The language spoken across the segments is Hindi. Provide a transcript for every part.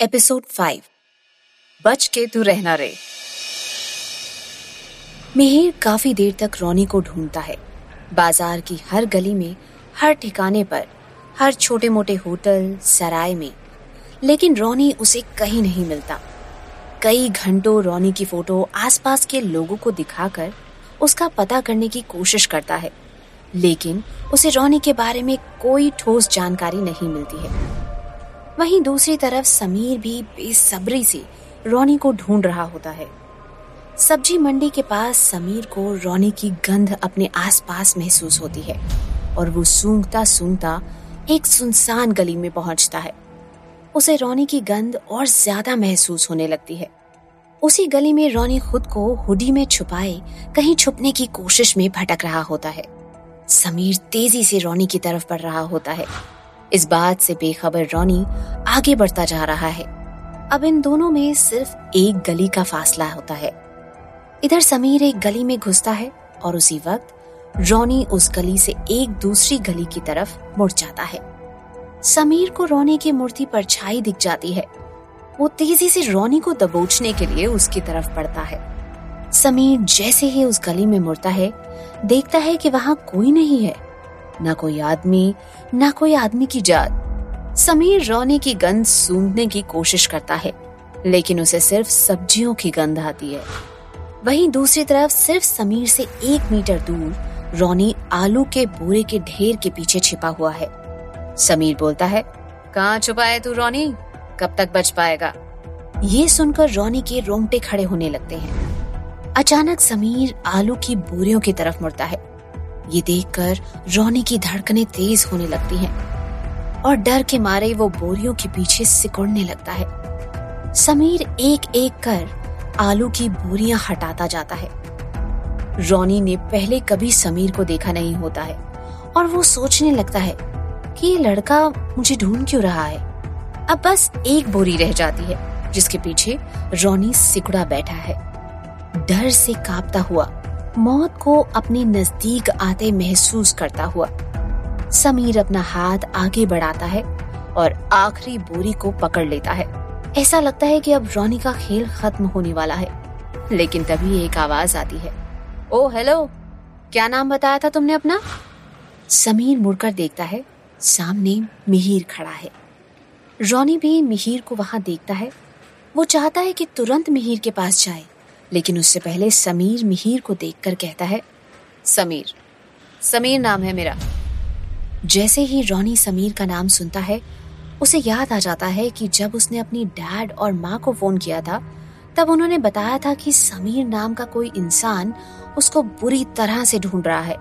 एपिसोड फाइव बच के तू रहना रे। मिहिर काफ़ी देर तक रोनी को ढूंढता है। बाज़ार की हर गली में हर ठिकाने पर हर छोटे मोटे होटल सराय में। लेकिन रोनी उसे कहीं नहीं मिलता। कई घंटों रोनी की फ़ोटो आसपास के लोगों को दिखाकर उसका पता करने की कोशिश करता है। लेकिन उसे रोनी के बारे में कोई ठोस जानकारी नहीं मिलती है। वहीं दूसरी तरफ़ समीर भी बेसब्री से रोनी को ढूंढ रहा होता है। सब्ज़ी मंडी के पास समीर को रोनी की गंध अपने आसपास महसूस होती है और वो सूंघता सूंघता एक सुनसान गली में पहुँचता है। उसे रोनी की गंध और ज़्यादा महसूस होने लगती है। उसी गली में रोनी खुद को हुडी में छुपाए, कहीं छुपने की कोशिश में भटक रहा होता है। समीर तेज़ी से रोनी की तरफ़ बढ़ रहा होता है। इस बात से बेखबर रोनी आगे बढ़ता जा रहा है। अब इन दोनों में सिर्फ़ एक गली का फासला होता है। इधर समीर एक गली में घुसता है और उसी वक्त रोनी उस गली से एक दूसरी गली की तरफ़ मुड़ जाता है। समीर को रोनी की मूर्ति पर छाई दिख जाती है। वो तेज़ी से रोनी को दबोचने के लिए उसकी तरफ़ बढ़ता है। समीर जैसे ही उस गली में मुड़ता है, देखता है कि वहाँ कोई नहीं है। ना कोई आदमी, ना कोई आदमी की जात। समीर रोने की गंध सूंघने की कोशिश करता है, लेकिन उसे सिर्फ़ सब्जियों की गंध आती है। वहीं दूसरी तरफ़ सिर्फ़ समीर से एक मीटर दूर रोनी आलू के बोरे के ढेर के पीछे छिपा हुआ है। समीर बोलता है, कहाँ छुपा है तू रोनी? कब तक बच पाएगा? ये सुनकर रोनी के रोंगटे खड़े होने लगते हैं। अचानक समीर आलू की बोरियों की तरफ़ मुड़ता है। ये देखकर रोनी की धड़कनें तेज होने लगती हैं और डर के मारे वो बोरियों के पीछे सिकुड़ने लगता है। समीर एक एक कर आलू की बोरियाँ हटाता जाता है। रोनी ने पहले कभी समीर को देखा नहीं होता है और वो सोचने लगता है कि ये लड़का मुझे ढूंढ क्यों रहा है। अब बस एक बोरी रह जाती है, जिसके पीछे रोनी सिकुड़ा बैठा है। डर से कांपता हुआ मौत को अपने नज़दीक आते महसूस करता हुआ। समीर अपना हाथ आगे बढ़ाता है और आखिरी बोरी को पकड़ लेता है। ऐसा लगता है कि अब रोनी का खेल खत्म होने वाला है, लेकिन तभी एक आवाज़ आती है। ओ, हेलो, क्या नाम बताया था तुमने अपना? समीर मुड़कर देखता है, सामने मिहिर खड़ा है। रोनी भी मिहिर को वहाँ देखता है। वो चाहता है कि तुरंत मिहिर के पास जाए। लेकिन उससे पहले समीर मिहिर को देखकर कहता है समीर। समीर नाम है मेरा। जैसे ही रोनी समीर का नाम सुनता है उसे याद आ जाता है कि जब उसने अपनी डैड और माँ को फ़ोन किया था तब उन्होंने बताया था कि समीर नाम का कोई इंसान उसको बुरी तरह से ढूंढ रहा है।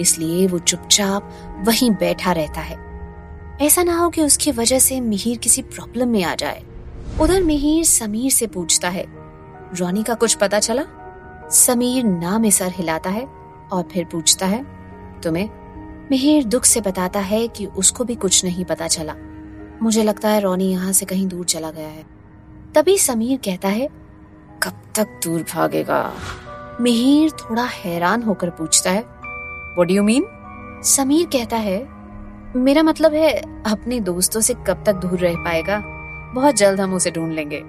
इसलिए वो चुपचाप वहीं बैठा रहता है। ऐसा ना हो कि उसकी वजह से मिहिर किसी प्रॉब्लम में आ जाए। उधर मिहिर समीर से पूछता है रोनी का कुछ पता चला? समीर ना में सर हिलाता है और फिर पूछता है, तुम्हें मिहिर दुख से बताता है कि उसको भी कुछ नहीं पता चला? मुझे लगता है रोनी यहाँ से कहीं दूर चला गया है। तभी समीर कहता है, कब तक दूर भागेगा? मिहिर थोड़ा हैरान होकर पूछता है वॉट यू मीन समीर कहता है, मेरा मतलब है अपने दोस्तों से कब तक दूर रह पाएगा? बहुत जल्द हम उसे ढूंढ लेंगे।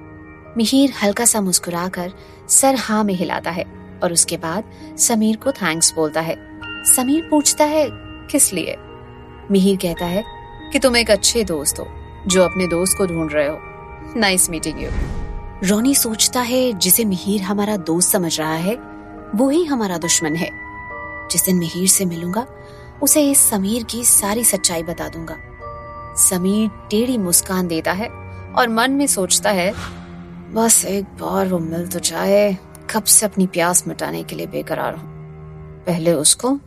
मिहिर हल्का सा मुस्कुराकर सर हाँ में हिलाता है और उसके बाद समीर को थैंक्स बोलता है। समीर पूछता है, किस लिए? मिहिर कहता है, कि तुम एक अच्छे दोस्त हो, जो अपने दोस्त को ढूंढ रहे हो। नाइस मीटिंग यू रोनी सोचता है, जिसे मिहिर हमारा दोस्त समझ रहा है, वो ही हमारा दुश्मन है। जिस दिन मिहिर से मिलूँगा, उसे इस समीर की सारी सच्चाई बता दूँगा। समीर टेढ़ी मुस्कान देता है और मन में सोचता है बस एक बार वो मिल तो जाए। कब से अपनी प्यास मिटाने के लिए बेकरार हूँ। पहले उसको,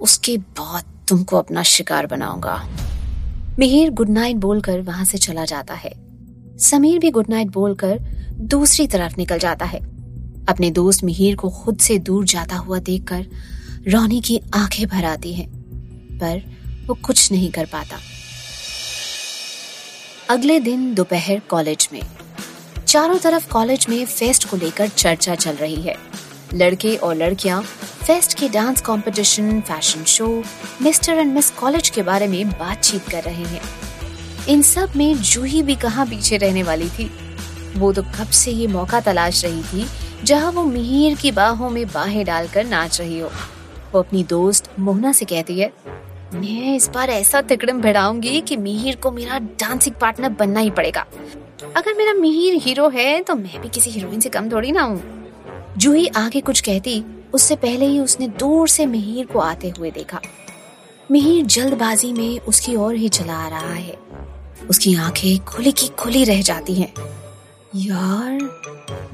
उसके बाद तुमको अपना शिकार बनाऊँगा। मिहिर गुड नाइट बोलकर वहाँ से चला जाता है। समीर भी गुड नाइट बोलकर दूसरी तरफ़ निकल जाता है। अपने दोस्त मिहिर को खुद से दूर जाता हुआ देखकर रोनी की आँखें भर आती हैं, पर वो कुछ नहीं कर पाता। अगले दिन दोपहर कॉलेज में। चारों तरफ़ कॉलेज में फेस्ट को लेकर चर्चा चल रही है। लड़के और लड़कियाँ फेस्ट के dance competition, fashion show mister and miss college के बारे में बातचीत कर रहे हैं। इन सब में जूही भी कहाँ पीछे रहने वाली थी। वो तो कब से ये मौका तलाश रही थी जहाँ वो मिहिर की बाहों में बाहें डालकर नाच रही हो। वो अपनी दोस्त मोहना से कहती है मैं इस बार ऐसा तिकड़म भिड़ाऊँगी कि मिहिर को मेरा डांसिंग पार्टनर बनना ही पड़ेगा। अगर मेरा मिहिर हीरो है तो मैं भी किसी हीरोइन से कम थोड़ी ना हूँ। जूही आगे कुछ कहती, उससे पहले ही उसने दूर से मिहिर को आते हुए देखा। मिहिर जल्दबाजी में उसकी ओर ही चला आ रहा है। उसकी आँखें खुली की खुली रह जाती हैं। यार,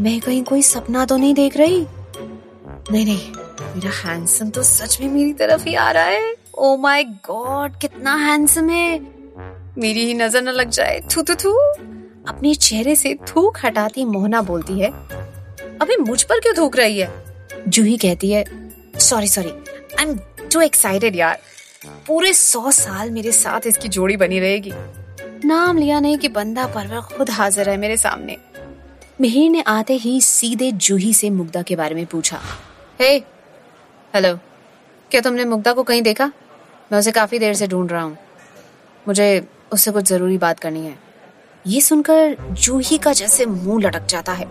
मैं कहीं कोई सपना तो नहीं देख रही? नहीं नहीं, मेरा हैंडसम तो सच में मेरी तरफ़ ही आ रहा है। ओ माय गॉड कितना हैंडसम है। मेरी ही नज़र न लग जाए। थू थू थू। अपने चेहरे से थूक हटाती मोहना बोलती है अभी मुझ पर क्यों थूक रही है? जूही कहती है sorry sorry I am too excited यार। पूरे सौ साल मेरे साथ इसकी जोड़ी बनी रहेगी। नाम लिया नहीं कि बंदा परवर खुद हाजिर है मेरे सामने। मिहिर ने आते ही सीधे जूही से मुग्धा के बारे में पूछा हे हेलो क्या तुमने मुग्धा को कहीं देखा? मैं उसे काफ़ी देर से ढूंढ रहा हूँ। मुझे उससे कुछ ज़रूरी बात करनी है। ये सुनकर जूही का जैसे मुँह लटक जाता है।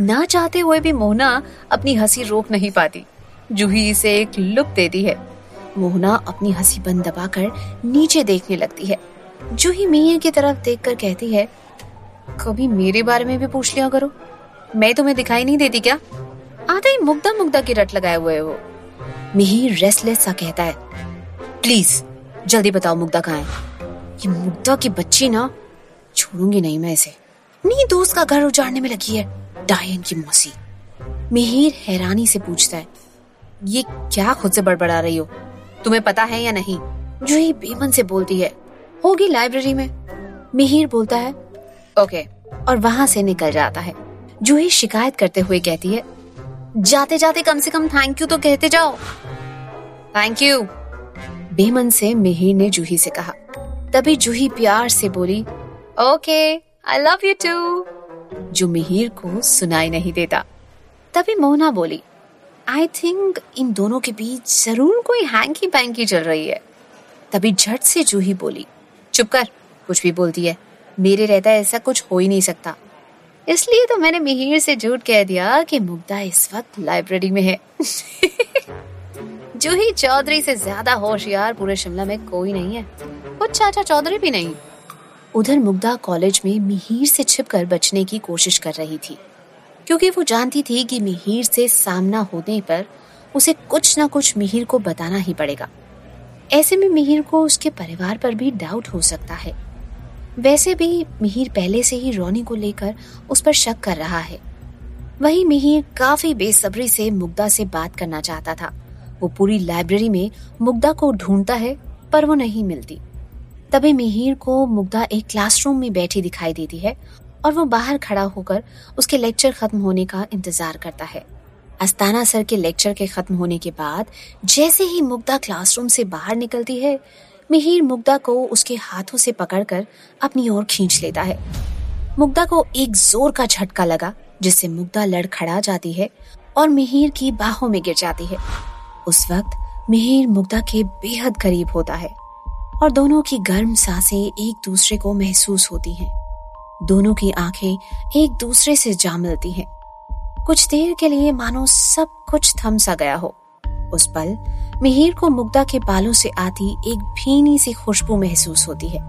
ना चाहते हुए भी मोहना अपनी हँसी रोक नहीं पाती। जूही इसे एक लुक देती है। मोहना अपनी हँसी बंद दबाकर नीचे देखने लगती है। जूही मियाँ की तरफ़ देखकर कहती है, कभी मेरे बारे में भी पूछ लिया करो। मैं तुम्हें दिखाई नहीं देती क्या? आते ही मुग्धा मुग्धा की रट लगाए हुए हो मिहिर रेस्टलेस सा कहता है प्लीज़ जल्दी बताओ मुग्धा कहाँ है? ये मुग्धा की बच्ची ना छोड़ूँगी नहीं मैं इसे। नहीं दोस्त का घर उजाड़ने में लगी है, डायन की मौसी। मिहिर हैरानी से पूछता है, ये क्या खुद से बड़बड़ा रही हो? तुम्हें पता है या नहीं? जूही बेमन से बोलती है, होगी लाइब्रेरी में। मिहिर बोलता है, ओके। और वहाँ से निकल जाता है। जूही शिकायत करते हुए कहती है, जाते जाते कम से कम थैंक यू तो कहते जाओ। थैंक यू बेमन से मिहिर ने जूही से कहा। तभी जूही प्यार से बोली okay I love you too जो मिहिर को सुनाई नहीं देता। तभी मोहना बोली आई थिंक इन दोनों के बीच ज़रूर कोई हैंकी पैंकी चल रही है। तभी झट से जूही बोली, चुप कर, कुछ भी बोलती है। मेरे रहता ऐसा कुछ हो ही नहीं सकता। इसलिए तो मैंने मिहिर से झूठ कह दिया कि मुग्धा इस वक्त लाइब्रेरी में है। जूही चौधरी से ज़्यादा होशियार पूरे शिमला में कोई नहीं है। कुछ चाचा चौधरी भी नहीं। उधर मुग्धा कॉलेज में मिहिर से छिपकर बचने की कोशिश कर रही थी, क्योंकि वो जानती थी कि मिहिर से सामना होने पर उसे कुछ ना कुछ मिहिर को बताना ही पड़ेगा। ऐसे में मिहिर को उसके परिवार पर भी डाउट हो सकता है। वैसे भी मिहिर पहले से ही रोनी को लेकर उस पर शक कर रहा है। वही मिहिर काफ़ी बेसब्री से मुग्धा से बात करना चाहता था। वो पूरी लाइब्रेरी में मुग्धा को ढूंढता है, पर वो नहीं मिलती। तभी मिहिर को मुग्धा एक क्लासरूम में बैठी दिखाई देती है और वो बाहर खड़ा होकर उसके लेक्चर खत्म होने का इंतज़ार करता है। अस्ताना सर के लेक्चर के खत्म होने के बाद जैसे ही मुग्धा क्लासरूम से बाहर निकलती है, मिहिर मुग्धा को उसके हाथों से पकड़कर अपनी ओर खींच लेता है। मुग्धा को एक ज़ोर का झटका लगा, जिससे मुग्धा लड़खड़ा जाती है और मिहिर की बाहों में गिर जाती है। उस वक्त मिहिर मुग्धा के बेहद करीब होता है। और दोनों की गर्म साँसें एक दूसरे को महसूस होती हैं। दोनों की आँखें एक दूसरे से जा मिलती हैं। कुछ देर के लिए मानो सब कुछ थम सा गया हो उस पल मिहिर को मुग्धा के बालों से आती एक भीनी सी खुशबू महसूस होती है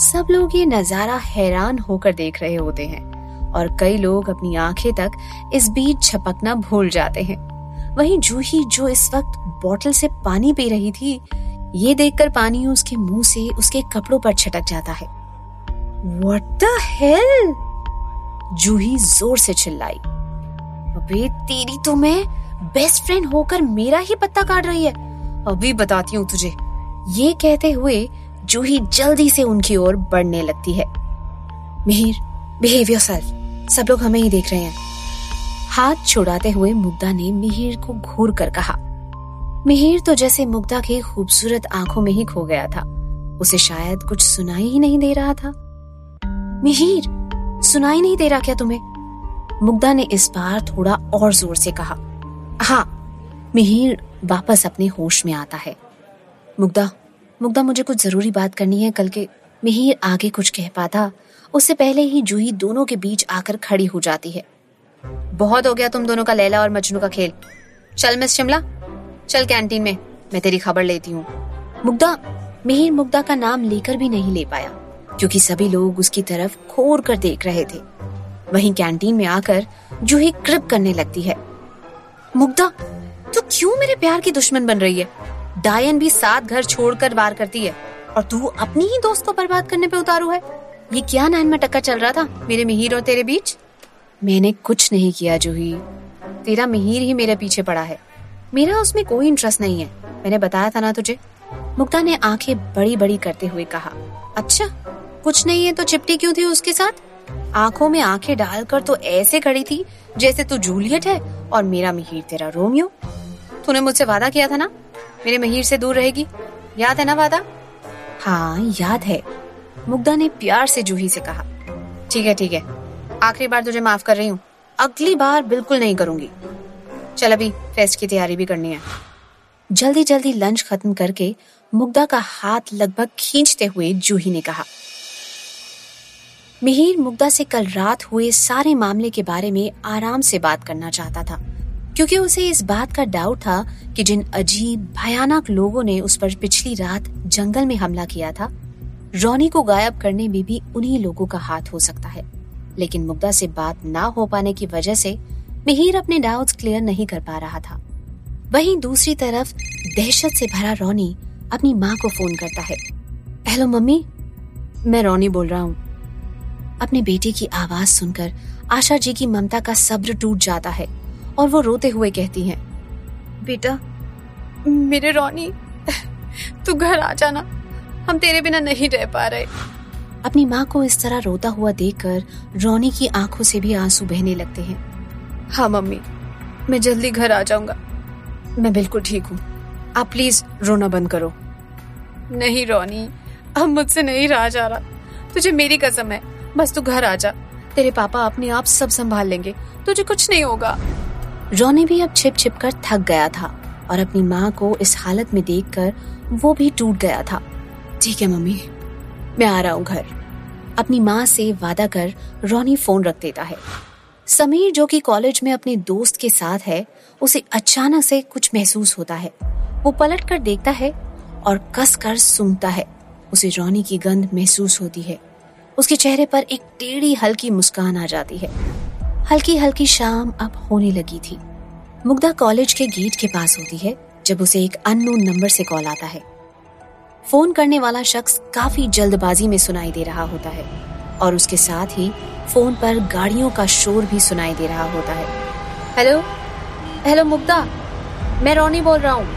सब लोग ये नज़ारा हैरान होकर देख रहे होते हैं और कई लोग अपनी आँखें तक इस बीच झपकना भूल जाते हैं वहीं जूही जो इस वक्त बोतल से पानी पी रही थी ये देखकर पानी उसके मुँह से उसके कपड़ों पर छटक जाता है। What the hell? जूही ज़ोर से चिल्लाई। अबे, तेरी तो मैं बेस्ट फ्रेंड होकर मेरा ही पत्ता काट रही है। अभी बताती हूँ तुझे। ये कहते हुए जूही जल्दी से उनकी ओर बढ़ने लगती है। मिहिर बिहेव योरसेल्फ सब लोग हमें ही देख रहे हैं। हाथ छुड़ाते हुए मुग्धा ने मिहिर को घूर कर कहा। मिहिर तो जैसे मुग्धा की खूबसूरत आँखों में ही खो गया था। उसे शायद कुछ सुनाई ही नहीं दे रहा था। मिहिर, सुनाई नहीं दे रहा क्या तुम्हें? मुग्धा ने इस बार थोड़ा और ज़ोर से कहा हाँ मिहिर वापस अपने होश में आता है। मुग्धा मुग्धा मुझे कुछ ज़रूरी बात करनी है, कल के मिहिर आगे कुछ कह पाता, उससे पहले ही जूही दोनों के बीच आकर खड़ी हो जाती है। बहुत हो गया तुम दोनों का लैला और मजनू का खेल। चल मिस शिमला चल कैंटीन में, मैं तेरी खबर लेती हूँ। मुग्धा, मिहिर मुग्धा का नाम लेकर भी नहीं ले पाया, क्योंकि सभी लोग उसकी तरफ़ खोर कर देख रहे थे। वहीं कैंटीन में आकर जूही क्रिप करने लगती है। मुग्धा, तू क्यों मेरे प्यार की दुश्मन बन रही है? डायन भी सात घर छोड़कर वार करती है, और तू अपनी ही दोस्त को बर्बाद करने पे उतारू है? ये क्या नाइन में टक्कर चल रहा था, मेरे मिहिर और तेरे बीच? मैंने कुछ नहीं किया, जूही। तेरा मिहिर ही मेरे पीछे पड़ा है। मेरा उसमें कोई इंटरेस्ट नहीं है। मैंने बताया था ना तुझे। मुक्ता ने आँखें बड़ी बड़ी करते हुए कहा अच्छा कुछ नहीं है तो चिपटी क्यों थी उसके साथ? आँखों में आँखें डालकर तो ऐसे खड़ी थी जैसे तू जूलियट है और मेरा मिहिर तेरा रोमियो। तूने मुझसे वादा किया था ना? मेरे मिहिर से दूर रहेगी। याद है ना वादा? हाँ याद है। मुग्धा ने प्यार से जूही से कहा, ठीक है ठीक है। आखिरी बार तुझे माफ़ कर रही हूँ। अगली बार बिल्कुल नहीं करूँगी। चल अभी फेस्ट की तैयारी भी करनी है। जल्दी जल्दी लंच खत्म करके मुग्धा का हाथ लगभग खींचते हुए जूही ने कहा, मिहिर, मुग्धा से कल रात हुए सारे मामले के बारे में आराम से बात करना चाहता था, क्योंकि उसे इस बात का डाउट था कि जिन अजीब, भयानक लोगों ने उस पर पिछली रात जंगल में हमला किया था, रोनी को गायब करने में भी उन्हीं लोगों का हाथ हो सकता है। लेकिन मुग्धा से बात ना हो पाने की वजह से मिहिर अपने डाउट्स क्लियर नहीं कर पा रहा था। वहीं दूसरी तरफ़ दहशत से भरा रोनी अपनी माँ को फ़ोन करता है। Hello, mummy. मैं रोनी बोल रहा हूँ। अपने बेटे की आवाज़ सुनकर आशा जी की ममता का सब्र टूट जाता है और वो रोते हुए कहती हैं, बेटा, मेरे रोनी, तू घर आ जाना। हम तेरे बिना नहीं रह पा रहे। अपनी माँ को इस तरह रोता हुआ देखकर रोनी की आँखों से भी आँसू बहने लगते हैं। हाँ मम्मी। मैं जल्दी घर आ जाऊँगा। मैं बिल्कुल ठीक हूँ। आप प्लीज़ रोना बंद करो। नहीं, रोनी। अब मुझसे नहीं रहा जा रहा। तुझे मेरी कसम है। बस तू घर आ जा। तेरे पापा अपने आप सब संभाल लेंगे। तुझे कुछ नहीं होगा। रोनी भी अब छिप छिप कर थक गया था और अपनी माँ को इस हालत में देख कर वो भी टूट गया था। ठीक है, मम्मी। मैं आ रहा हूँ घर। अपनी माँ से वादा कर रोनी फ़ोन रख देता है। समीर जो कि कॉलेज में अपने दोस्त के साथ है, उसे अचानक से कुछ महसूस होता है। वो पलट कर देखता है और कस कर सूंघता है। उसे रोनी की गंध महसूस होती है। उसके चेहरे पर एक टेढ़ी, हल्की मुस्कान आ जाती है। हल्की हल्की शाम अब होने लगी थी। मुग्धा कॉलेज के गेट के पास होती है, जब उसे एक अननोन नंबर से कॉल आता है। फ़ोन करने वाला शख्स काफ़ी जल्दबाजी में सुनाई दे रहा होता है और उसके साथ ही फ़ोन पर गाड़ियों का शोर भी सुनाई दे रहा होता है। हेलो? हेलो मुग्धा मैं रोनी बोल रहा हूँ।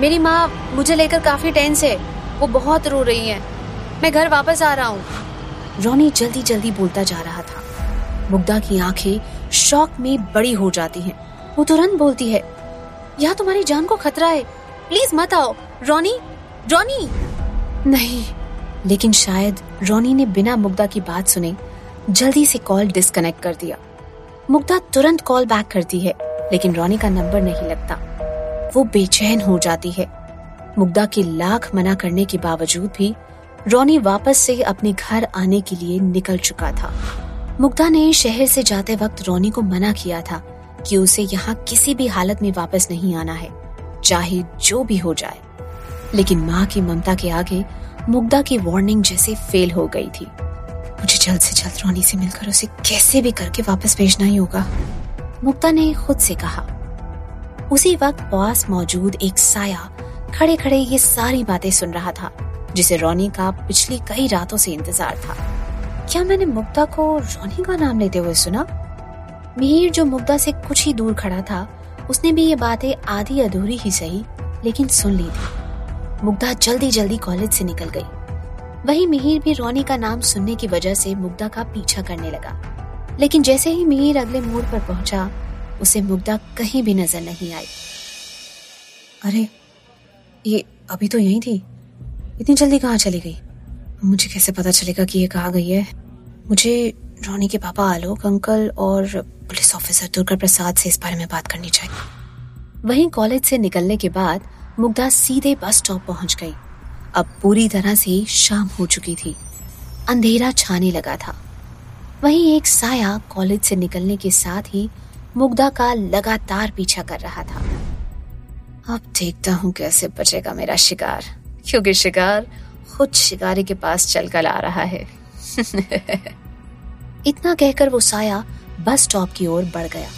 मेरी माँ मुझे लेकर काफ़ी टेंस है। वो बहुत रो रही है। मैं घर वापस आ रहा हूँ। रोनी जल्दी जल्दी बोलता जा रहा था। मुग्धा की आँखें शौक में बड़ी हो जाती हैं। वो तुरंत बोलती है यहाँ तुम्हारी जान को खतरा है। प्लीज़ मत आओ। रोनी? रोनी? नहीं। लेकिन शायद रोनी ने बिना मुग्धा की बात सुने जल्दी से कॉल डिस्कनेक्ट कर दिया। मुग्धा तुरंत कॉल बैक करती है, लेकिन रोनी का नंबर नहीं लगता। वो बेचैन हो जाती है। मुग्धा के लाख मना करने के बावजूद भी रोनी वापस से अपने घर आने के लिए निकल चुका था। मुग्धा ने शहर से जाते वक्त रोनी को मना किया था कि उसे यहाँ किसी भी हालत में वापस नहीं आना है, चाहे जो भी हो जाए। लेकिन माँ की ममता के आगे मुग्धा की वार्निंग जैसे फेल हो गई थी। मुझे जल्द से जल्द रोनी से मिलकर उसे कैसे भी करके वापस भेजना ही होगा। मुक्ता ने खुद से कहा। उसी वक्त पास मौजूद एक साया खड़े खड़े ये सारी बातें सुन रहा था, जिसे रोनी का पिछली कई रातों से इंतज़ार था। क्या मैंने मुक्ता को रोनी का नाम लेते हुए सुना? मिहिर जो मुग्धा से कुछ ही दूर खड़ा था, उसने भी ये बातें आधी अधूरी ही सही, लेकिन सुन ली थी। मुग्धा जल्दी जल्दी कॉलेज से निकल गई। वही मिहिर भी रोनी का नाम सुनने की वजह से मुग्धा का पीछा करने लगा। लेकिन जैसे ही मिहिर अगले मोड़ पर पहुँचा, उसे मुग्धा कहीं भी नज़र नहीं आई। अरे, ये अभी तो यही थी। इतनी जल्दी कहाँ चली गई? मुझे कैसे पता चलेगा कि ये कहाँ गई है? मुझे रोनी के पापा आलोक, अंकल और पुलिस ऑफिसर दुर्गा प्रसाद से इस बारे में बात करनी चाहिए। वहीं कॉलेज से निकलने के बाद मुग्धा सीधे बस स्टॉप पहुँच गई। अब पूरी तरह से शाम हो चुकी थी। अंधेरा छाने लगा था। वहीं एक साया कॉलेज से निकलने के साथ ही मुग्धा का लगातार पीछा कर रहा था। अब देखता हूँ कैसे बचेगा मेरा शिकार। क्योंकि शिकार खुद शिकारी के पास चल कर आ रहा है। इतना कहकर वो साया बस स्टॉप की ओर बढ़ गया।